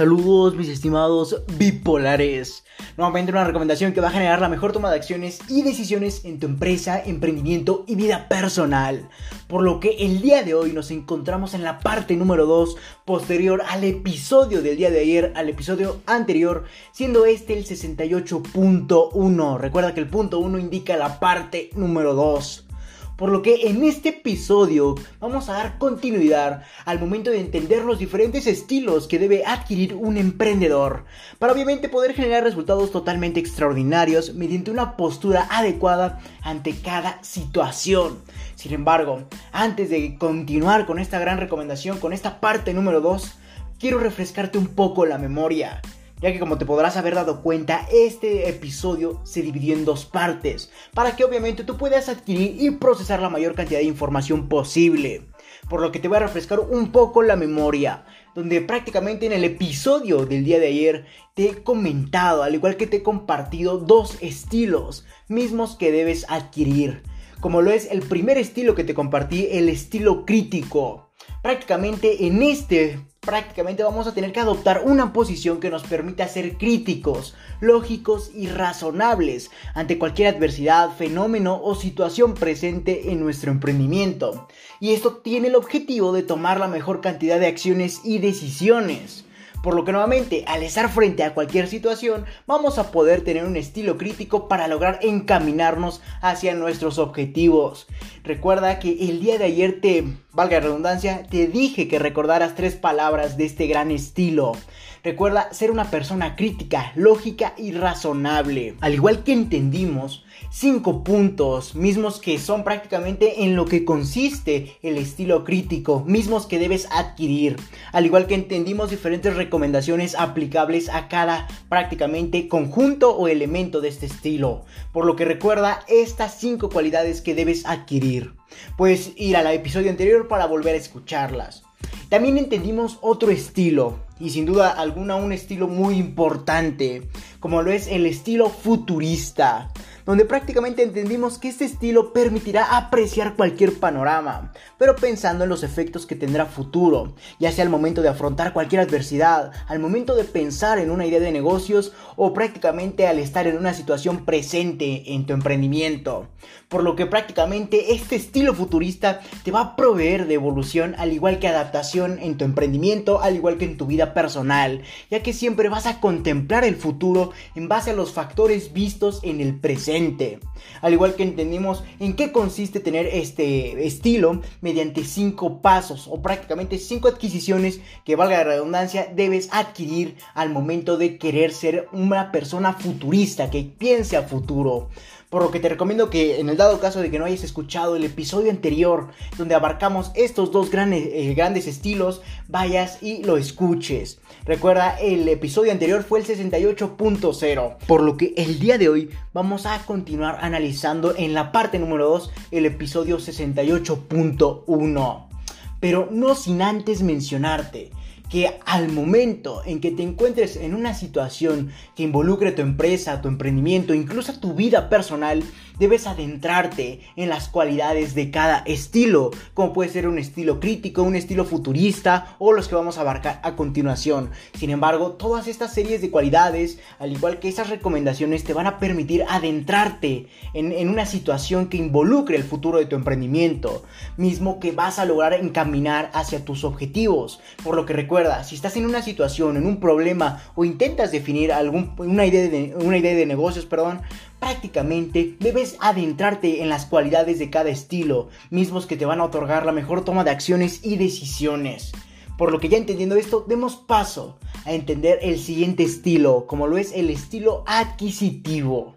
Saludos mis estimados bipolares. Nuevamente una recomendación que va a generar la mejor toma de acciones y decisiones en tu empresa, emprendimiento y vida personal. Por lo que el día de hoy nos encontramos en la parte número 2 posterior al episodio del día de ayer, al episodio anterior, siendo este el 68.1. Recuerda que el punto 1 indica la parte número 2. Por lo que en este episodio vamos a dar continuidad al momento de entender los diferentes estilos que debe adquirir un emprendedor para obviamente poder generar resultados totalmente extraordinarios mediante una postura adecuada ante cada situación. Sin embargo, antes de continuar con esta gran recomendación, con esta parte número 2, quiero refrescarte un poco la memoria ya que como te podrás haber dado cuenta, este episodio se dividió en dos partes, para que obviamente tú puedas adquirir y procesar la mayor cantidad de información posible. Por lo que te voy a refrescar un poco la memoria, donde prácticamente en el episodio del día de ayer te he comentado, al igual que te he compartido, dos estilos mismos que debes adquirir. Como lo es el primer estilo que te compartí, el estilo crítico. Prácticamente en este prácticamente vamos a tener que adoptar una posición que nos permita ser críticos, lógicos y razonables ante cualquier adversidad, fenómeno o situación presente en nuestro emprendimiento. Y esto tiene el objetivo de tomar la mejor cantidad de acciones y decisiones. Por lo que nuevamente, al estar frente a cualquier situación, vamos a poder tener un estilo crítico para lograr encaminarnos hacia nuestros objetivos. Recuerda que el día de ayer te, valga la redundancia, te dije que recordaras tres palabras de este gran estilo. Recuerda ser una persona crítica, lógica y razonable. Al igual que entendimos, cinco puntos, mismos que son prácticamente en lo que consiste el estilo crítico, mismos que debes adquirir. Al igual que entendimos diferentes recomendaciones aplicables a cada prácticamente conjunto o elemento de este estilo. Por lo que recuerda estas cinco cualidades que debes adquirir. Puedes ir al episodio anterior para volver a escucharlas. También entendimos otro estilo, y sin duda alguna un estilo muy importante, como lo es el estilo futurista donde prácticamente entendimos que este estilo permitirá apreciar cualquier panorama, pero pensando en los efectos que tendrá futuro, ya sea al momento de afrontar cualquier adversidad, al momento de pensar en una idea de negocios o prácticamente al estar en una situación presente en tu emprendimiento. Por lo que prácticamente este estilo futurista te va a proveer de evolución al igual que adaptación en tu emprendimiento, al igual que en tu vida personal, ya que siempre vas a contemplar el futuro en base a los factores vistos en el presente al igual que entendimos en qué consiste tener este estilo mediante cinco pasos o prácticamente cinco adquisiciones que valga la redundancia debes adquirir al momento de querer ser una persona futurista que piense a futuro. Por lo que te recomiendo que en el dado caso de que no hayas escuchado el episodio anterior donde abarcamos estos dos grandes, eh, estilos, vayas y lo escuches. Recuerda, el episodio anterior fue el 68.0. Por lo que el día de hoy vamos a continuar analizando en la parte número 2 el episodio 68.1. Pero no sin antes mencionarte que al momento en que te encuentres en una situación que involucre tu empresa, tu emprendimiento, incluso tu vida personal, debes adentrarte en las cualidades de cada estilo, como puede ser un estilo crítico, un estilo futurista o los que vamos a abarcar a continuación. Sin embargo, todas estas series de cualidades, al igual que esas recomendaciones, te van a permitir adentrarte en, una situación que involucre el futuro de tu emprendimiento, mismo que vas a lograr encaminar hacia tus objetivos. Por lo que recuerda, si estás en una situación, en un problema o intentas definir algún, idea de, una idea de negocios, perdón, prácticamente debes adentrarte en las cualidades de cada estilo, mismos que te van a otorgar la mejor toma de acciones y decisiones. Por lo que ya entendiendo esto, demos paso a entender el siguiente estilo, como lo es el estilo adquisitivo.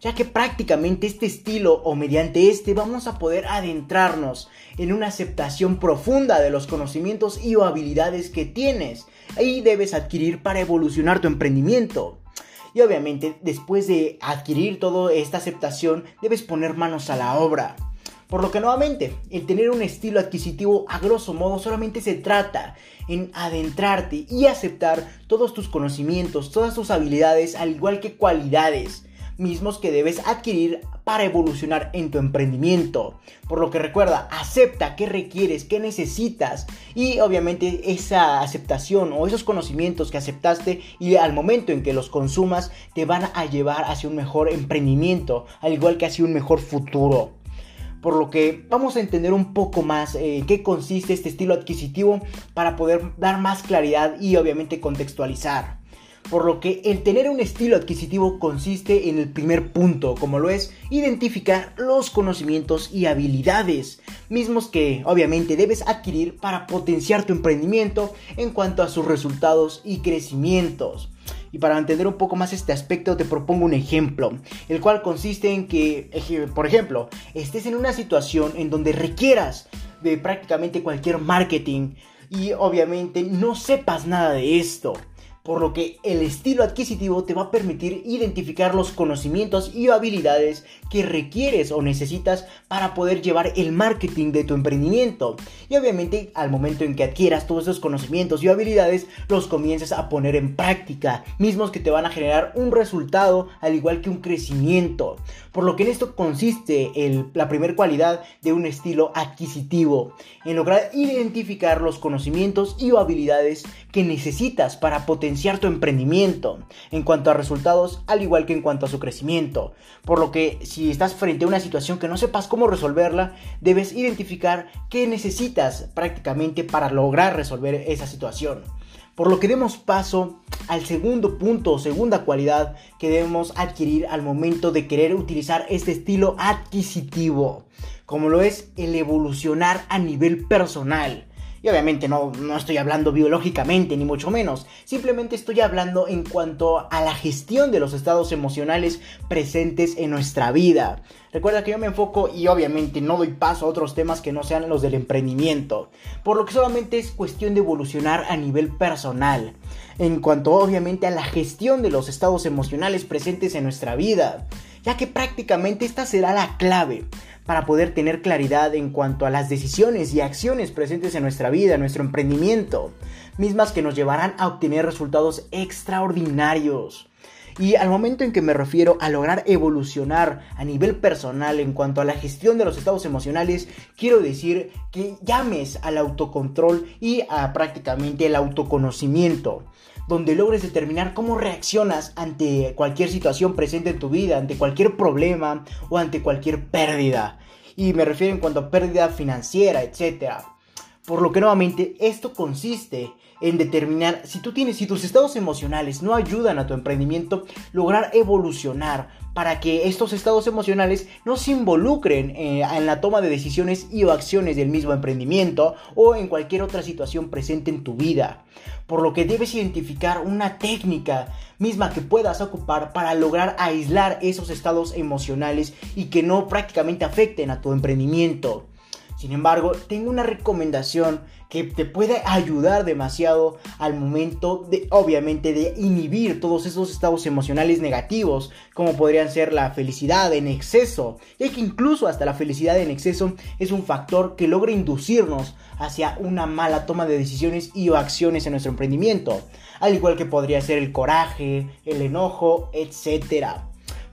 Ya que prácticamente este estilo o mediante este vamos a poder adentrarnos en una aceptación profunda de los conocimientos y habilidades que tienes y debes adquirir para evolucionar tu emprendimiento. Y obviamente después de adquirir toda esta aceptación debes poner manos a la obra. Por lo que nuevamente, el tener un estilo adquisitivo a grosso modo solamente se trata en adentrarte y aceptar todos tus conocimientos, todas tus habilidades, al igual que cualidades, mismos que debes adquirir para evolucionar en tu emprendimiento. Por lo que recuerda, acepta qué requieres, qué necesitas y obviamente esa aceptación o esos conocimientos que aceptaste y al momento en que los consumas te van a llevar hacia un mejor emprendimiento, al igual que hacia un mejor futuro por lo que vamos a entender un poco más eh, qué consiste este estilo adquisitivo para poder dar más claridad y obviamente contextualizar por lo que el tener un estilo adquisitivo consiste en el primer punto, como lo es identificar los conocimientos y habilidades, mismos que obviamente debes adquirir para potenciar tu emprendimiento en cuanto a sus resultados y crecimientos. Y para entender un poco más este aspecto te propongo un ejemplo, el cual consiste en que, por ejemplo, estés en una situación en donde requieras de prácticamente cualquier marketing y obviamente no sepas nada de esto por lo que el estilo adquisitivo te va a permitir identificar los conocimientos y habilidades que requieres o necesitas para poder llevar el marketing de tu emprendimiento. Y obviamente al momento en que adquieras todos esos conocimientos y habilidades, los comiences a poner en práctica, mismos que te van a generar un resultado al igual que un crecimiento. Por lo que en esto consiste la primera cualidad de un estilo adquisitivo, en lograr identificar los conocimientos y habilidades que necesitas para potenciar tu emprendimiento en cuanto a resultados, al igual que en cuanto a su crecimiento. Por lo que si estás frente a una situación que no sepas cómo resolverla, debes identificar qué necesitas prácticamente para lograr resolver esa situación. Por lo que demos paso al segundo punto o segunda cualidad que debemos adquirir al momento de querer utilizar este estilo adquisitivo, como lo es el evolucionar a nivel personal. Y obviamente no, no estoy hablando biológicamente, ni mucho menos. Simplemente estoy hablando en cuanto a la gestión de los estados emocionales presentes en nuestra vida. Recuerda que yo me enfoco y obviamente no doy paso a otros temas que no sean los del emprendimiento. Por lo que solamente es cuestión de evolucionar a nivel personal. En cuanto obviamente a la gestión de los estados emocionales presentes en nuestra vida. Ya que prácticamente esta será la clave para poder tener claridad en cuanto a las decisiones y acciones presentes en nuestra vida, en nuestro emprendimiento, mismas que nos llevarán a obtener resultados extraordinarios. Y al momento en que me refiero a lograr evolucionar a nivel personal en cuanto a la gestión de los estados emocionales, quiero decir que llames al autocontrol y a prácticamente el autoconocimiento donde logres determinar cómo reaccionas ante cualquier situación presente en tu vida, ante cualquier problema o ante cualquier pérdida. Y me refiero en cuanto a pérdida financiera, etc. Por lo que nuevamente esto consiste en determinar si tú tienes, si tus estados emocionales no ayudan a tu emprendimiento, lograr evolucionar para que estos estados emocionales no se involucren eh, en la toma de decisiones y o acciones del mismo emprendimiento o en cualquier otra situación presente en tu vida. Por lo que debes identificar una técnica misma que puedas ocupar para lograr aislar esos estados emocionales y que no prácticamente afecten a tu emprendimiento. Sin embargo, tengo una recomendación que te puede ayudar demasiado al momento de, obviamente, de inhibir todos esos estados emocionales negativos, como podrían ser la felicidad en exceso, ya que incluso hasta la felicidad en exceso es un factor que logra inducirnos hacia una mala toma de decisiones y o acciones en nuestro emprendimiento, al igual que podría ser el coraje, el enojo, etc.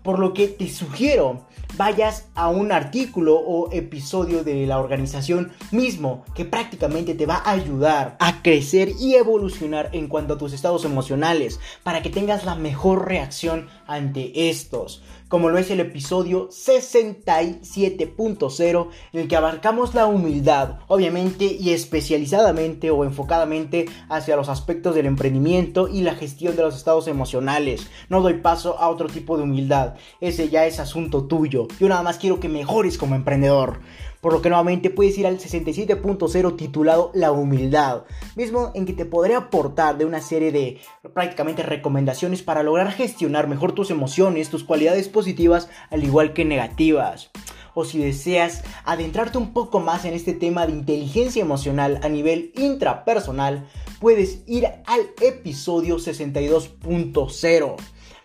Por lo que te sugiero vayas a un artículo o episodio de la organización mismo que prácticamente te va a ayudar a crecer y evolucionar en cuanto a tus estados emocionales para que tengas la mejor reacción ante estos como lo es el episodio 67.0 en el que abarcamos la humildad, obviamente y especializadamente o enfocadamente hacia los aspectos del emprendimiento y la gestión de los estados emocionales. No doy paso a otro tipo de humildad, ese ya es asunto tuyo. Yo nada más quiero que mejores como emprendedor por lo que nuevamente puedes ir al 67.0 titulado La humildad, mismo en que te podré aportar de una serie de prácticamente recomendaciones para lograr gestionar mejor tus emociones, tus cualidades positivas al igual que negativas. O si deseas adentrarte un poco más en este tema de inteligencia emocional a nivel intrapersonal, puedes ir al episodio 62.0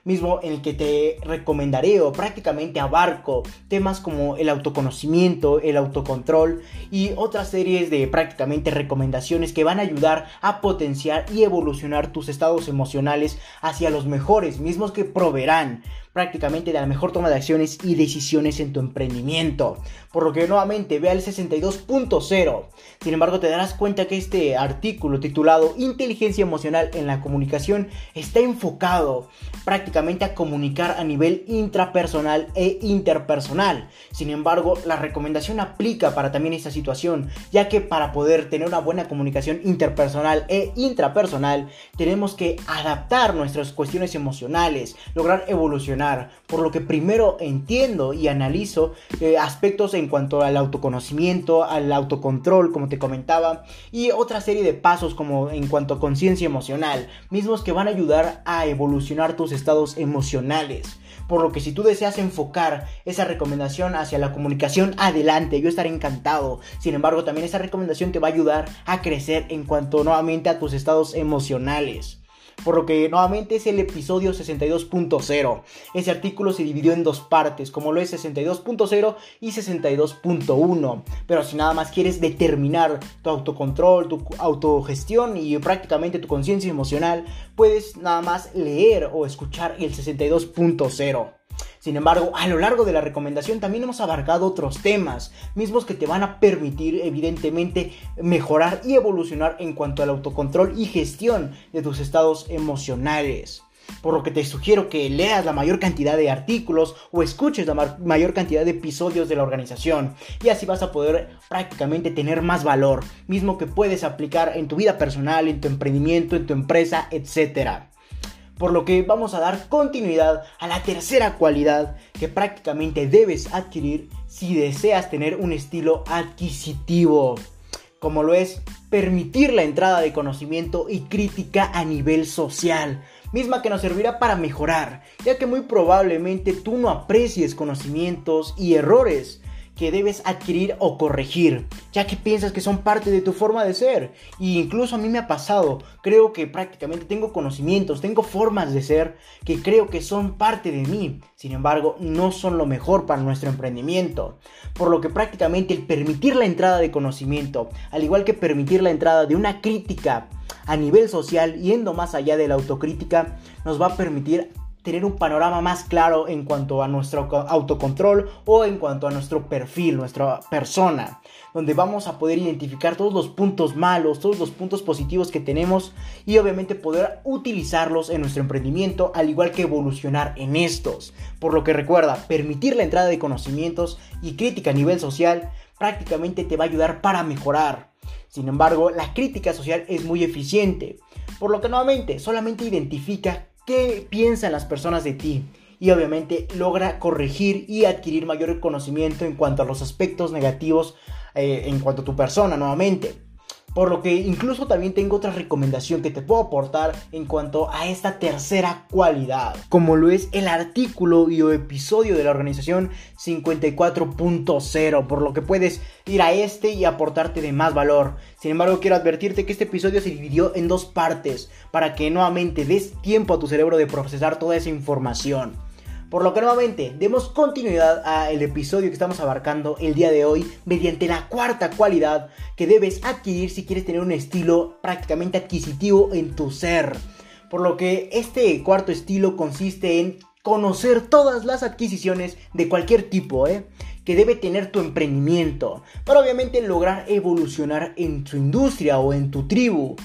mismo en el que te recomendaré o prácticamente abarco temas como el autoconocimiento, el autocontrol y otras series de prácticamente recomendaciones que van a ayudar a potenciar y evolucionar tus estados emocionales hacia los mejores, mismos que proveerán prácticamente de la mejor toma de acciones y decisiones en tu emprendimiento. Por lo que nuevamente ve al 62.0. Sin embargo, te darás cuenta que este artículo titulado Inteligencia emocional en la comunicación está enfocado prácticamente a comunicar a nivel intrapersonal e interpersonal. Sin embargo, la recomendación aplica para también esta situación, ya que para poder tener una buena comunicación interpersonal e intrapersonal, tenemos que adaptar nuestras cuestiones emocionales, lograr evolucionar, por lo que primero entiendo y analizo eh, aspectos en cuanto al autoconocimiento, al autocontrol, como te comentaba, y otra serie de pasos como en cuanto a conciencia emocional, mismos que van a ayudar a evolucionar tus estados emocionales. Por lo que si tú deseas enfocar esa recomendación hacia la comunicación, adelante, yo estaré encantado. Sin embargo, también esa recomendación te va a ayudar a crecer en cuanto nuevamente a tus estados emocionales por lo que nuevamente es el episodio 62.0. Ese artículo se dividió en dos partes, como lo es 62.0 y 62.1. Pero si nada más quieres determinar tu autocontrol, tu autogestión y prácticamente tu conciencia emocional, puedes nada más leer o escuchar el 62.0. Sin embargo, a lo largo de la recomendación también hemos abarcado otros temas, mismos que te van a permitir evidentemente mejorar y evolucionar en cuanto al autocontrol y gestión de tus estados emocionales. Por lo que te sugiero que leas la mayor cantidad de artículos o escuches la mayor cantidad de episodios de la organización. Y así vas a poder prácticamente tener más valor, mismo que puedes aplicar en tu vida personal, en tu emprendimiento, en tu empresa, etc por lo que vamos a dar continuidad a la tercera cualidad que prácticamente debes adquirir si deseas tener un estilo adquisitivo, como lo es permitir la entrada de conocimiento y crítica a nivel social, misma que nos servirá para mejorar, ya que muy probablemente tú no aprecies conocimientos y errores que debes adquirir o corregir, ya que piensas que son parte de tu forma de ser. Y incluso a mí me ha pasado, creo que prácticamente tengo conocimientos, tengo formas de ser que creo que son parte de mí, sin embargo no son lo mejor para nuestro emprendimiento. Por lo que prácticamente el permitir la entrada de conocimiento, al igual que permitir la entrada de una crítica, a nivel social, yendo más allá de la autocrítica, nos va a permitir tener un panorama más claro en cuanto a nuestro autocontrol o en cuanto a nuestro perfil, nuestra persona, donde vamos a poder identificar todos los puntos malos, todos los puntos positivos que tenemos y obviamente poder utilizarlos en nuestro emprendimiento, al igual que evolucionar en estos. Por lo que recuerda, permitir la entrada de conocimientos y crítica a nivel social prácticamente te va a ayudar para mejorar. Sin embargo, la crítica social es muy eficiente, por lo que nuevamente solamente identifica qué piensan las personas de ti y obviamente logra corregir y adquirir mayor conocimiento en cuanto a los aspectos negativos eh, en cuanto a tu persona nuevamente. Por lo que incluso también tengo otra recomendación que te puedo aportar en cuanto a esta tercera cualidad, como lo es el artículo y o episodio de la organización 54.0, por lo que puedes ir a este y aportarte de más valor. Sin embargo, quiero advertirte que este episodio se dividió en dos partes, para que nuevamente des tiempo a tu cerebro de procesar toda esa información. Por lo que nuevamente demos continuidad al episodio que estamos abarcando el día de hoy mediante la cuarta cualidad que debes adquirir si quieres tener un estilo prácticamente adquisitivo en tu ser. Por lo que este cuarto estilo consiste en conocer todas las adquisiciones de cualquier tipo, ¿eh? que debe tener tu emprendimiento para obviamente lograr evolucionar en tu industria o en tu tribu.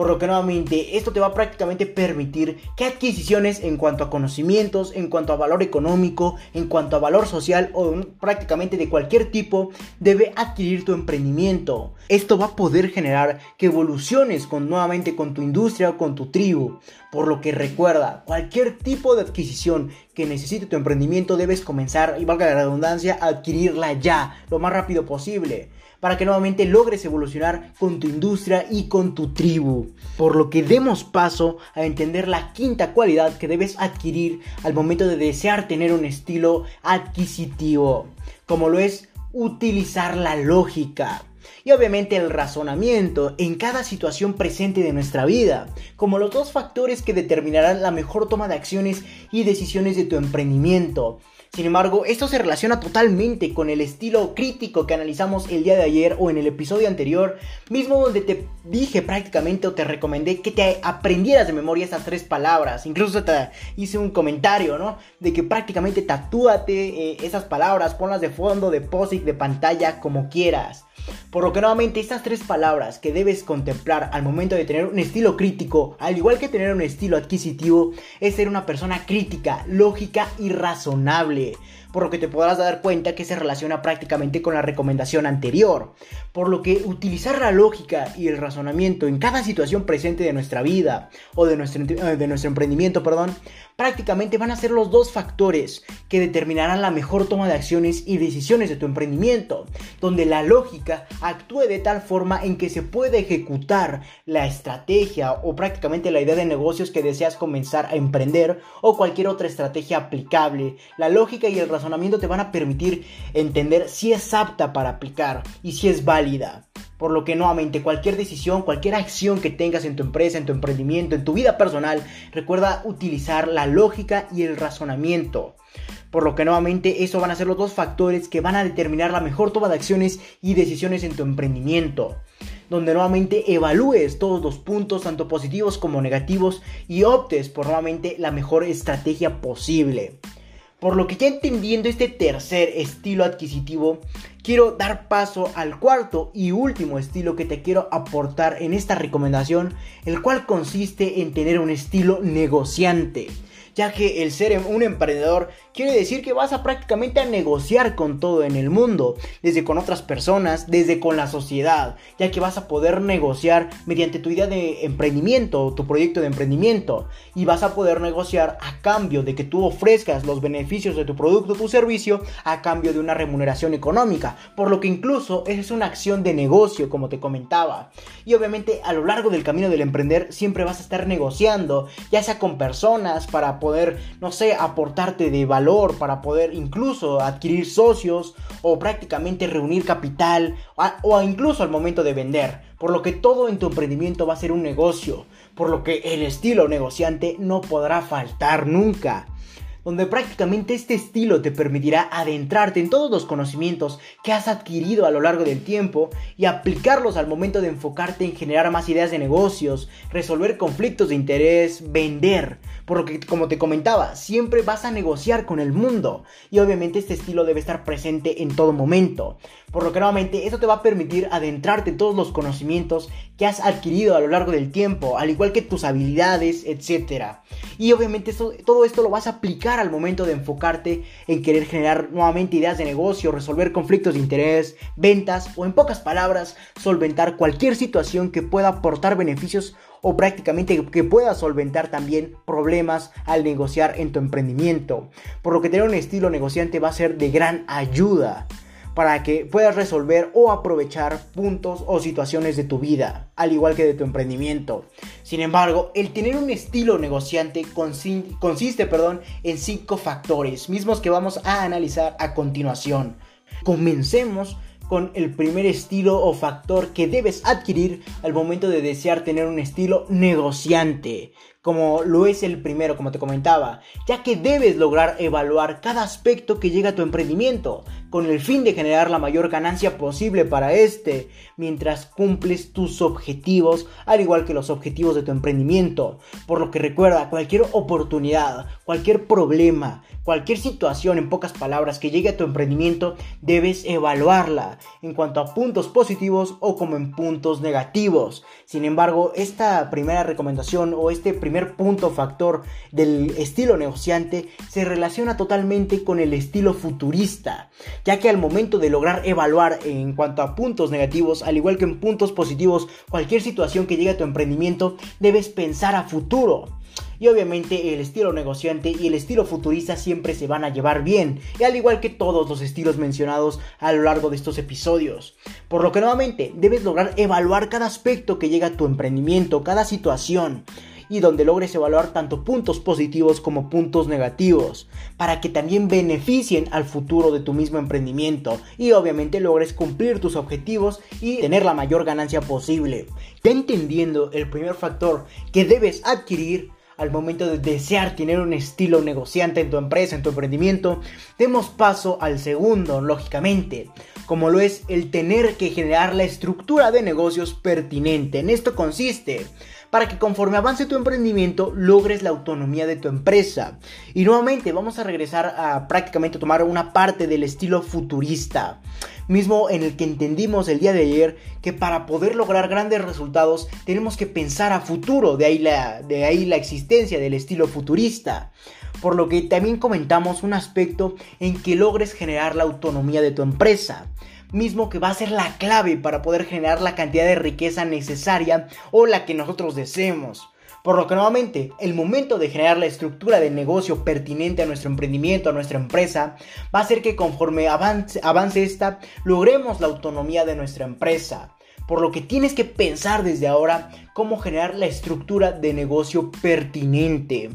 Por lo que nuevamente esto te va a prácticamente permitir que adquisiciones en cuanto a conocimientos, en cuanto a valor económico, en cuanto a valor social o prácticamente de cualquier tipo debe adquirir tu emprendimiento. Esto va a poder generar que evoluciones con, nuevamente con tu industria o con tu tribu. Por lo que recuerda, cualquier tipo de adquisición que necesite tu emprendimiento debes comenzar, y valga la redundancia, a adquirirla ya, lo más rápido posible para que nuevamente logres evolucionar con tu industria y con tu tribu. Por lo que demos paso a entender la quinta cualidad que debes adquirir al momento de desear tener un estilo adquisitivo, como lo es utilizar la lógica y obviamente el razonamiento en cada situación presente de nuestra vida, como los dos factores que determinarán la mejor toma de acciones y decisiones de tu emprendimiento. Sin embargo, esto se relaciona totalmente con el estilo crítico que analizamos el día de ayer o en el episodio anterior, mismo donde te dije prácticamente o te recomendé que te aprendieras de memoria estas tres palabras. Incluso te hice un comentario, ¿no? De que prácticamente tatúate eh, esas palabras, ponlas de fondo, de post de pantalla, como quieras. Por lo que nuevamente estas tres palabras que debes contemplar al momento de tener un estilo crítico, al igual que tener un estilo adquisitivo, es ser una persona crítica, lógica y razonable por lo que te podrás dar cuenta que se relaciona prácticamente con la recomendación anterior, por lo que utilizar la lógica y el razonamiento en cada situación presente de nuestra vida o de nuestro, eh, de nuestro emprendimiento, perdón, prácticamente van a ser los dos factores que determinarán la mejor toma de acciones y decisiones de tu emprendimiento, donde la lógica actúe de tal forma en que se puede ejecutar la estrategia o prácticamente la idea de negocios que deseas comenzar a emprender o cualquier otra estrategia aplicable. La lógica y el razonamiento te van a permitir entender si es apta para aplicar y si es válida. Por lo que nuevamente cualquier decisión, cualquier acción que tengas en tu empresa, en tu emprendimiento, en tu vida personal, recuerda utilizar la lógica y el razonamiento. Por lo que nuevamente eso van a ser los dos factores que van a determinar la mejor toma de acciones y decisiones en tu emprendimiento. Donde nuevamente evalúes todos los puntos, tanto positivos como negativos, y optes por nuevamente la mejor estrategia posible. Por lo que ya entendiendo este tercer estilo adquisitivo, quiero dar paso al cuarto y último estilo que te quiero aportar en esta recomendación, el cual consiste en tener un estilo negociante ya que el ser un emprendedor quiere decir que vas a prácticamente a negociar con todo en el mundo, desde con otras personas, desde con la sociedad, ya que vas a poder negociar mediante tu idea de emprendimiento, tu proyecto de emprendimiento, y vas a poder negociar a cambio de que tú ofrezcas los beneficios de tu producto tu servicio a cambio de una remuneración económica, por lo que incluso es una acción de negocio, como te comentaba. Y obviamente a lo largo del camino del emprender siempre vas a estar negociando, ya sea con personas para poder, no sé, aportarte de valor, para poder incluso adquirir socios o prácticamente reunir capital o incluso al momento de vender. Por lo que todo en tu emprendimiento va a ser un negocio, por lo que el estilo negociante no podrá faltar nunca donde prácticamente este estilo te permitirá adentrarte en todos los conocimientos que has adquirido a lo largo del tiempo y aplicarlos al momento de enfocarte en generar más ideas de negocios, resolver conflictos de interés, vender. Por lo que, como te comentaba, siempre vas a negociar con el mundo y obviamente este estilo debe estar presente en todo momento. Por lo que nuevamente eso te va a permitir adentrarte en todos los conocimientos que has adquirido a lo largo del tiempo, al igual que tus habilidades, etc. Y obviamente todo esto lo vas a aplicar al momento de enfocarte en querer generar nuevamente ideas de negocio, resolver conflictos de interés, ventas o en pocas palabras, solventar cualquier situación que pueda aportar beneficios o prácticamente que pueda solventar también problemas al negociar en tu emprendimiento. Por lo que tener un estilo negociante va a ser de gran ayuda para que puedas resolver o aprovechar puntos o situaciones de tu vida, al igual que de tu emprendimiento. Sin embargo, el tener un estilo negociante consiste perdón, en cinco factores, mismos que vamos a analizar a continuación. Comencemos con el primer estilo o factor que debes adquirir al momento de desear tener un estilo negociante como lo es el primero, como te comentaba, ya que debes lograr evaluar cada aspecto que llega a tu emprendimiento, con el fin de generar la mayor ganancia posible para este, mientras cumples tus objetivos, al igual que los objetivos de tu emprendimiento. Por lo que recuerda, cualquier oportunidad, cualquier problema, cualquier situación, en pocas palabras, que llegue a tu emprendimiento, debes evaluarla en cuanto a puntos positivos o como en puntos negativos. Sin embargo, esta primera recomendación o este primer primer punto factor del estilo negociante se relaciona totalmente con el estilo futurista, ya que al momento de lograr evaluar en cuanto a puntos negativos, al igual que en puntos positivos, cualquier situación que llegue a tu emprendimiento, debes pensar a futuro. Y obviamente el estilo negociante y el estilo futurista siempre se van a llevar bien, y al igual que todos los estilos mencionados a lo largo de estos episodios. Por lo que nuevamente debes lograr evaluar cada aspecto que llega a tu emprendimiento, cada situación y donde logres evaluar tanto puntos positivos como puntos negativos, para que también beneficien al futuro de tu mismo emprendimiento y obviamente logres cumplir tus objetivos y tener la mayor ganancia posible. Ya entendiendo el primer factor que debes adquirir, al momento de desear tener un estilo negociante en tu empresa, en tu emprendimiento, demos paso al segundo, lógicamente, como lo es el tener que generar la estructura de negocios pertinente. En esto consiste para que conforme avance tu emprendimiento logres la autonomía de tu empresa. Y nuevamente vamos a regresar a prácticamente tomar una parte del estilo futurista, mismo en el que entendimos el día de ayer que para poder lograr grandes resultados tenemos que pensar a futuro, de ahí la, de ahí la existencia del estilo futurista por lo que también comentamos un aspecto en que logres generar la autonomía de tu empresa mismo que va a ser la clave para poder generar la cantidad de riqueza necesaria o la que nosotros deseemos. Por lo que nuevamente, el momento de generar la estructura de negocio pertinente a nuestro emprendimiento, a nuestra empresa, va a ser que conforme avance, avance esta, logremos la autonomía de nuestra empresa. Por lo que tienes que pensar desde ahora cómo generar la estructura de negocio pertinente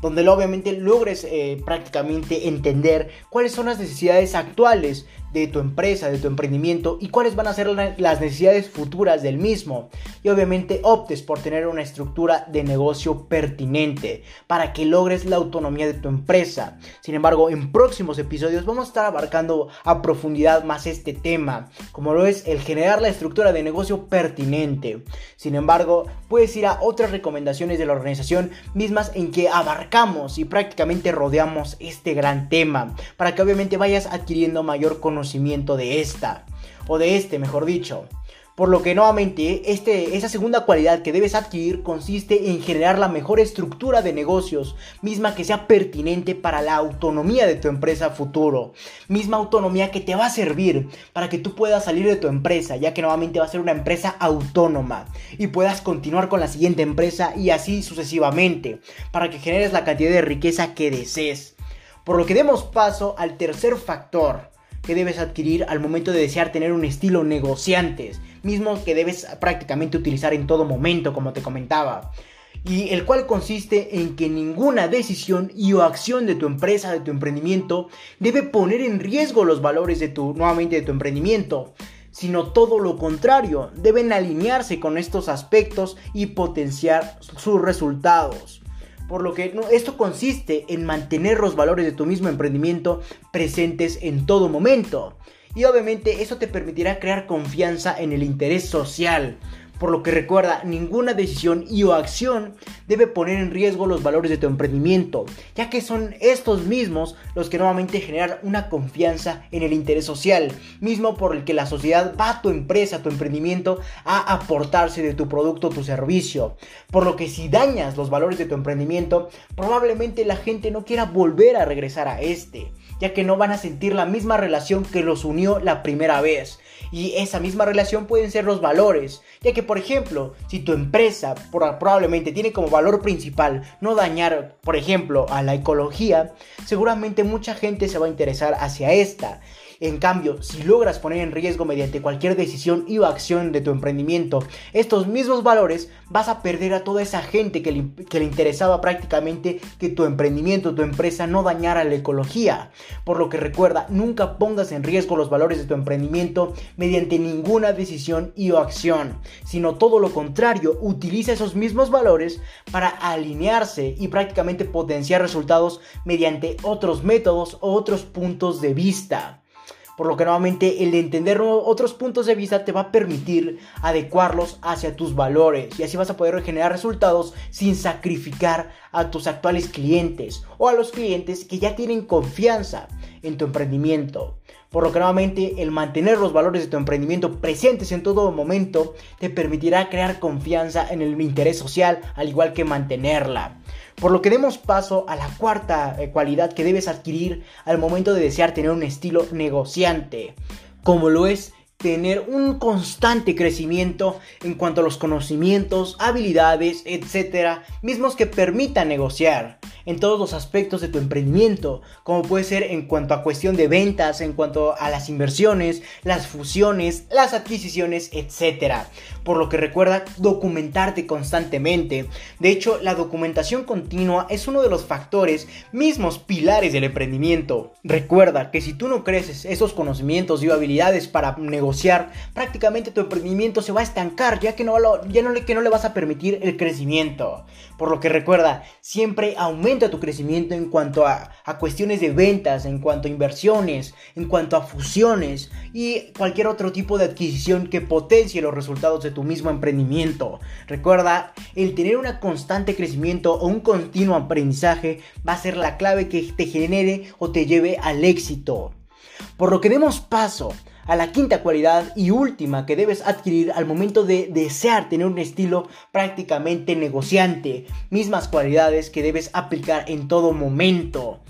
donde obviamente logres eh, prácticamente entender cuáles son las necesidades actuales de tu empresa, de tu emprendimiento y cuáles van a ser las necesidades futuras del mismo. Y obviamente optes por tener una estructura de negocio pertinente para que logres la autonomía de tu empresa. Sin embargo, en próximos episodios vamos a estar abarcando a profundidad más este tema, como lo es el generar la estructura de negocio pertinente. Sin embargo, puedes ir a otras recomendaciones de la organización mismas en que abarcamos y prácticamente rodeamos este gran tema para que obviamente vayas adquiriendo mayor conocimiento conocimiento de esta, o de este, mejor dicho. Por lo que nuevamente, este, esa segunda cualidad que debes adquirir consiste en generar la mejor estructura de negocios, misma que sea pertinente para la autonomía de tu empresa futuro, misma autonomía que te va a servir para que tú puedas salir de tu empresa, ya que nuevamente va a ser una empresa autónoma y puedas continuar con la siguiente empresa y así sucesivamente, para que generes la cantidad de riqueza que desees. Por lo que demos paso al tercer factor, que debes adquirir al momento de desear tener un estilo negociantes, mismo que debes prácticamente utilizar en todo momento, como te comentaba. Y el cual consiste en que ninguna decisión y o acción de tu empresa, de tu emprendimiento, debe poner en riesgo los valores de tu, nuevamente de tu emprendimiento sino todo lo contrario, deben alinearse con estos aspectos y potenciar sus resultados. Por lo que esto consiste en mantener los valores de tu mismo emprendimiento presentes en todo momento. Y obviamente eso te permitirá crear confianza en el interés social, por lo que recuerda, ninguna decisión y o acción debe poner en riesgo los valores de tu emprendimiento, ya que son estos mismos los que nuevamente generan una confianza en el interés social, mismo por el que la sociedad va a tu empresa, a tu emprendimiento, a aportarse de tu producto o tu servicio. Por lo que si dañas los valores de tu emprendimiento, probablemente la gente no quiera volver a regresar a este, ya que no van a sentir la misma relación que los unió la primera vez. Y esa misma relación pueden ser los valores, ya que por ejemplo, si tu empresa probablemente tiene como valor principal no dañar, por ejemplo, a la ecología, seguramente mucha gente se va a interesar hacia esta. En cambio, si logras poner en riesgo mediante cualquier decisión y o acción de tu emprendimiento estos mismos valores, vas a perder a toda esa gente que le, interesaba prácticamente que tu emprendimiento, tu empresa no dañara la ecología. Por lo que recuerda, nunca pongas en riesgo los valores de tu emprendimiento mediante ninguna decisión y o acción, sino todo lo contrario, utiliza esos mismos valores para alinearse y prácticamente potenciar resultados mediante otros métodos o otros puntos de vista. Por lo que nuevamente el de entender otros puntos de vista te va a permitir adecuarlos hacia tus valores y así vas a poder generar resultados sin sacrificar a tus actuales clientes o a los clientes que ya tienen confianza en tu emprendimiento. Por lo que nuevamente el mantener los valores de tu emprendimiento presentes en todo momento te permitirá crear confianza en el interés social al igual que mantenerla. Por lo que demos paso a la cuarta eh, cualidad que debes adquirir al momento de desear tener un estilo negociante, como lo es tener un constante crecimiento en cuanto a los conocimientos, habilidades, etcétera, mismos que permitan negociar. en todos los aspectos de tu emprendimiento, como puede ser en cuanto a cuestión de ventas, en cuanto a las inversiones, las fusiones, las adquisiciones, etc. Por lo que recuerda documentarte constantemente. De hecho, la documentación continua es uno de los factores mismos pilares del emprendimiento. Recuerda que si tú no creces esos conocimientos y habilidades para negociar, prácticamente tu emprendimiento se va a estancar, ya que no, ya no, le, que no le vas a permitir el crecimiento. Por lo que recuerda, siempre aumenta tu crecimiento en cuanto a, a cuestiones de ventas, en cuanto a inversiones, en cuanto a fusiones y cualquier otro tipo de adquisición que potencie los resultados de tu mismo emprendimiento. Recuerda, el tener un constante crecimiento o un continuo aprendizaje va a ser la clave que te genere o te lleve al éxito. Por lo que demos paso a la quinta cualidad y última que debes adquirir al momento de desear tener un estilo prácticamente negociante, mismas cualidades que debes aplicar en todo momento.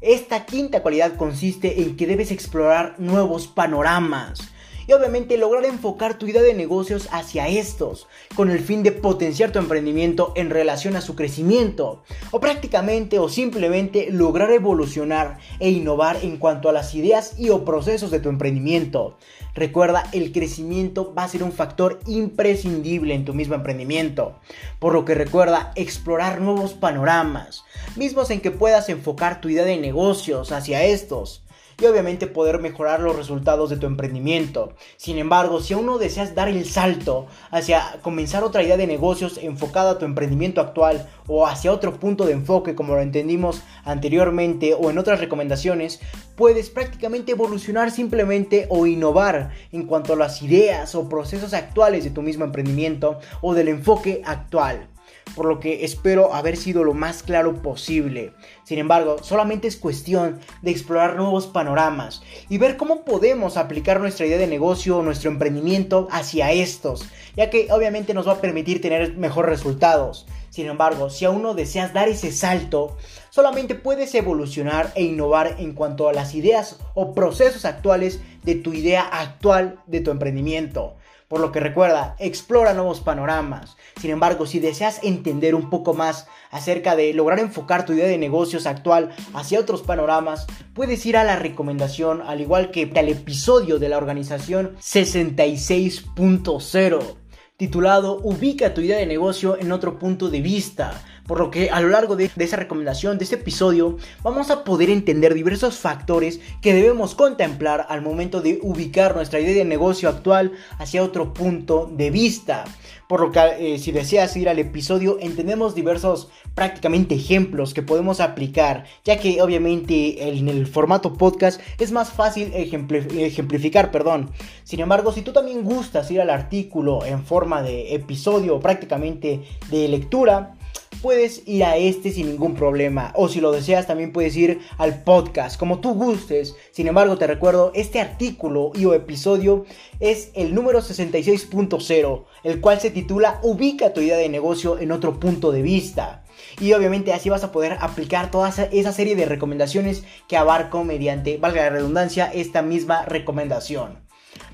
Esta quinta cualidad consiste en que debes explorar nuevos panoramas y obviamente lograr enfocar tu idea de negocios hacia estos, con el fin de potenciar tu emprendimiento en relación a su crecimiento, o prácticamente o simplemente lograr evolucionar e innovar en cuanto a las ideas y o procesos de tu emprendimiento. Recuerda, el crecimiento va a ser un factor imprescindible en tu mismo emprendimiento, por lo que recuerda explorar nuevos panoramas, mismos en que puedas enfocar tu idea de negocios hacia estos y obviamente poder mejorar los resultados de tu emprendimiento. Sin embargo, si aún no deseas dar el salto hacia comenzar otra idea de negocios enfocada a tu emprendimiento actual o hacia otro punto de enfoque como lo entendimos anteriormente o en otras recomendaciones, puedes prácticamente evolucionar simplemente o innovar en cuanto a las ideas o procesos actuales de tu mismo emprendimiento o del enfoque actual por lo que espero haber sido lo más claro posible. Sin embargo, solamente es cuestión de explorar nuevos panoramas y ver cómo podemos aplicar nuestra idea de negocio o nuestro emprendimiento hacia estos, ya que obviamente nos va a permitir tener mejores resultados. Sin embargo, si aún no deseas dar ese salto, solamente puedes evolucionar e innovar en cuanto a las ideas o procesos actuales de tu idea actual de tu emprendimiento. Por lo que recuerda, explora nuevos panoramas. Sin embargo, si deseas entender un poco más acerca de lograr enfocar tu idea de negocios actual hacia otros panoramas, puedes ir a la recomendación, al igual que al episodio de la organización 66.0 titulado Ubica tu idea de negocio en otro punto de vista. Por lo que a lo largo de, esa recomendación, de este episodio, vamos a poder entender diversos factores que debemos contemplar al momento de ubicar nuestra idea de negocio actual hacia otro punto de vista. Por lo que eh, si deseas ir al episodio, entendemos diversos prácticamente ejemplos que podemos aplicar, ya que obviamente en el formato podcast es más fácil ejemplificar, perdón. Sin embargo, si tú también gustas ir al artículo en forma de episodio prácticamente de lectura, puedes ir a este sin ningún problema. O si lo deseas, también puedes ir al podcast, como tú gustes. Sin embargo, te recuerdo, este artículo y o episodio es el número 66.0, el cual se titula Ubica tu idea de negocio en otro punto de vista. Y obviamente así vas a poder aplicar toda esa serie de recomendaciones que abarco mediante, valga la redundancia, esta misma recomendación.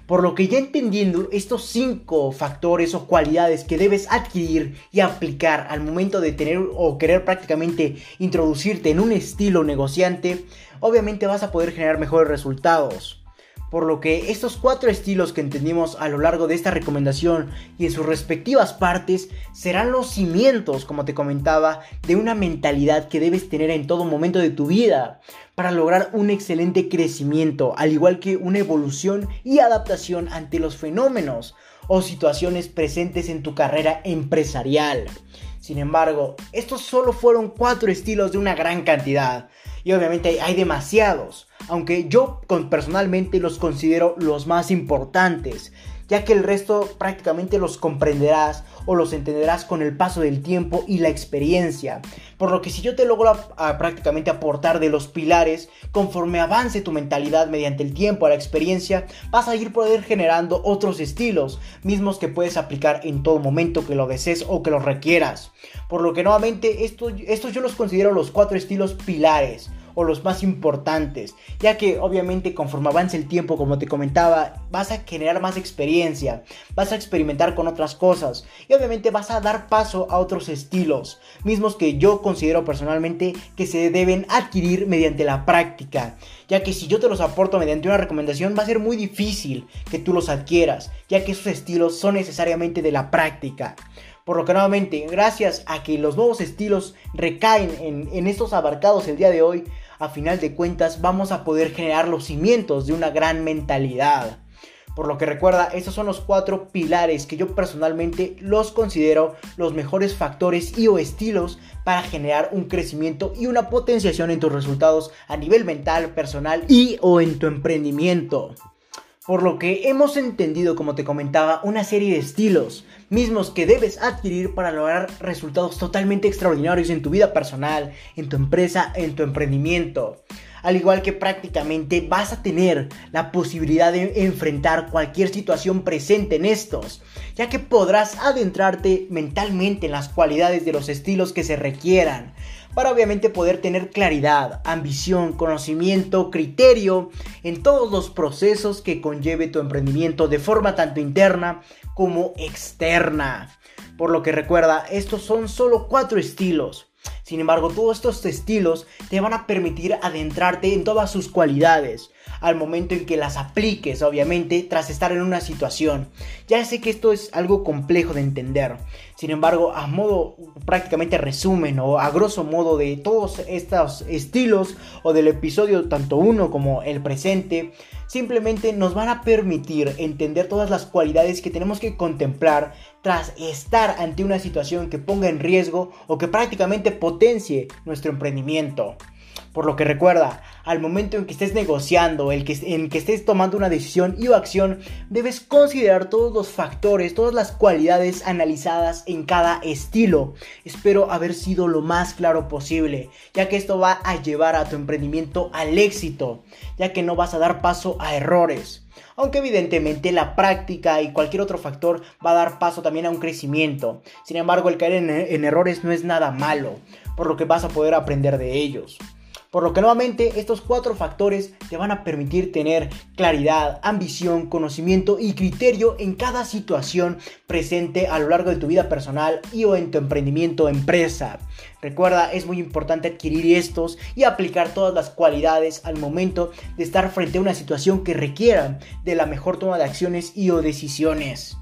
Por lo que ya entendiendo estos cinco factores o cualidades que debes adquirir y aplicar al momento de tener o querer prácticamente introducirte en un estilo negociante, obviamente vas a poder generar mejores resultados. Por lo que estos cuatro estilos que entendimos a lo largo de esta recomendación y en sus respectivas partes serán los cimientos, como te comentaba, de una mentalidad que debes tener en todo momento de tu vida para lograr un excelente crecimiento, al igual que una evolución y adaptación ante los fenómenos o situaciones presentes en tu carrera empresarial. Sin embargo, estos solo fueron cuatro estilos de una gran cantidad. Y obviamente hay demasiados, aunque yo personalmente los considero los más importantes, ya que el resto prácticamente los comprenderás o los entenderás con el paso del tiempo y la experiencia. Por lo que si yo te logro prácticamente aportar de los pilares, conforme avance tu mentalidad mediante el tiempo, la experiencia, vas a ir poder generando otros estilos, mismos que puedes aplicar en todo momento que lo desees o que lo requieras. Por lo que nuevamente estos yo los considero los cuatro estilos pilares o los más importantes, ya que obviamente conforme avance el tiempo, como te comentaba, vas a generar más experiencia, vas a experimentar con otras cosas y obviamente vas a dar paso a otros estilos, mismos que yo considero personalmente que se deben adquirir mediante la práctica, ya que si yo te los aporto mediante una recomendación va a ser muy difícil que tú los adquieras, ya que esos estilos son necesariamente de la práctica. Por lo que nuevamente, gracias a que los nuevos estilos recaen en, en estos abarcados el día de hoy, a final de cuentas vamos a poder generar los cimientos de una gran mentalidad. Por lo que recuerda, estos son los cuatro pilares que yo personalmente los considero los mejores factores y o estilos para generar un crecimiento y una potenciación en tus resultados a nivel mental, personal y o en tu emprendimiento. Por lo que hemos entendido, como te comentaba, una serie de estilos mismos que debes adquirir para lograr resultados totalmente extraordinarios en tu vida personal, en tu empresa, en tu emprendimiento. Al igual que prácticamente vas a tener la posibilidad de enfrentar cualquier situación presente en estos, ya que podrás adentrarte mentalmente en las cualidades de los estilos que se requieran, para obviamente poder tener claridad, ambición, conocimiento, criterio en todos los procesos que conlleve tu emprendimiento de forma tanto interna como externa. Por lo que recuerda, estos son solo cuatro estilos sin embargo, todos estos estilos te van a permitir adentrarte en todas sus cualidades al momento en que las apliques, obviamente, tras estar en una situación. Ya sé que esto es algo complejo de entender. Sin embargo, a modo prácticamente resumen o a grosso modo de todos estos estilos o del episodio tanto uno como el presente, simplemente nos van a permitir entender todas las cualidades que tenemos que contemplar tras estar ante una situación que ponga en riesgo o que prácticamente potencie nuestro emprendimiento. Por lo que recuerda, al momento en que estés negociando, el que, en que estés tomando una decisión y o acción, debes considerar todos los factores, todas las cualidades analizadas en cada estilo. Espero haber sido lo más claro posible, ya que esto va a llevar a tu emprendimiento al éxito, ya que no vas a dar paso a errores aunque evidentemente la práctica y cualquier otro factor va a dar paso también a un crecimiento. Sin embargo, el caer en, en, errores no es nada malo, por lo que vas a poder aprender de ellos. Por lo que nuevamente estos cuatro factores te van a permitir tener claridad, ambición, conocimiento y criterio en cada situación presente a lo largo de tu vida personal y o en tu emprendimiento o empresa. Recuerda, es muy importante adquirir estos y aplicar todas las cualidades al momento de estar frente a una situación que requiera de la mejor toma de acciones y o decisiones.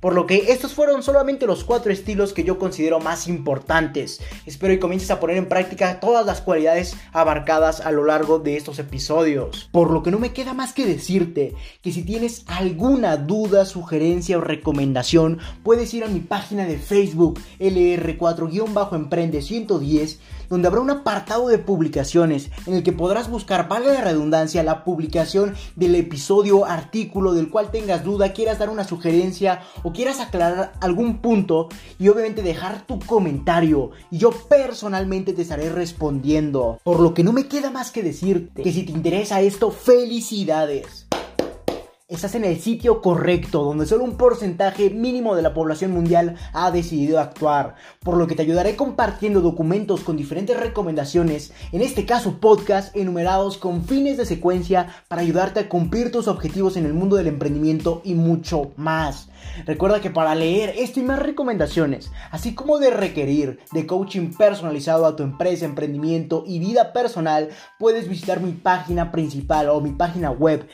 Por lo que estos fueron solamente los cuatro estilos que yo considero más importantes. Espero que comiences a poner en práctica todas las cualidades abarcadas a lo largo de estos episodios. Por lo que no me queda más que decirte que si tienes alguna duda, sugerencia o recomendación, puedes ir a mi página de Facebook LR4-Emprende 110 donde habrá un apartado de publicaciones en el que podrás buscar, valga la redundancia, la publicación del episodio, artículo del cual tengas duda, quieras dar una sugerencia o quieras aclarar algún punto y obviamente dejar tu comentario y yo personalmente te estaré respondiendo. Por lo que no me queda más que decirte que si te interesa esto, felicidades estás en el sitio correcto, donde solo un porcentaje mínimo de la población mundial ha decidido actuar, por lo que te ayudaré compartiendo documentos con diferentes recomendaciones, en este caso podcast enumerados con fines de secuencia para ayudarte a cumplir tus objetivos en el mundo del emprendimiento y mucho más. Recuerda que para leer esto y más recomendaciones, así como de requerir de coaching personalizado a tu empresa, emprendimiento y vida personal, puedes visitar mi página principal o mi página web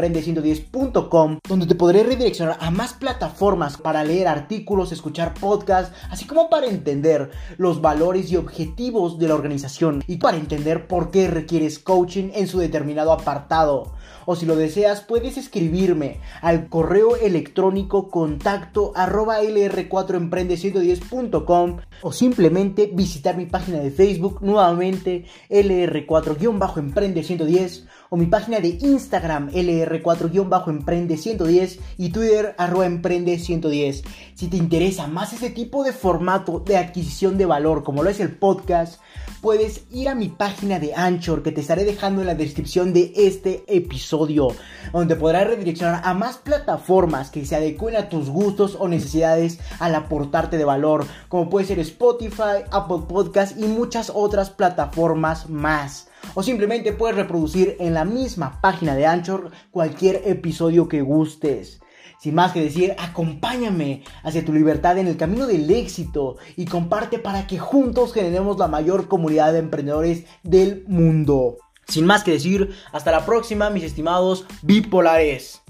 lr4emprende110.com, donde te podré redireccionar a más plataformas para leer artículos, escuchar podcasts, así como para entender los valores y objetivos de la organización y para entender por qué requieres coaching en su determinado apartado. O si lo deseas puedes escribirme al correo electrónico contacto arroba lr4emprende110.com o simplemente visitar mi página de Facebook nuevamente lr4-emprende110 o mi página de Instagram LR4-Emprende110 y Twitter arroba Emprende110. Si te interesa más ese tipo de formato de adquisición de valor como lo es el podcast, puedes ir a mi página de Anchor que te estaré dejando en la descripción de este episodio, donde podrás redireccionar a más plataformas que se adecuen a tus gustos o necesidades al aportarte de valor, como puede ser Spotify, Apple Podcast y muchas otras plataformas más. O simplemente puedes reproducir en la misma página de Anchor cualquier episodio que gustes. Sin más que decir, acompáñame hacia tu libertad en el camino del éxito y comparte para que juntos generemos la mayor comunidad de emprendedores del mundo. Sin más que decir, hasta la próxima, mis estimados bipolares.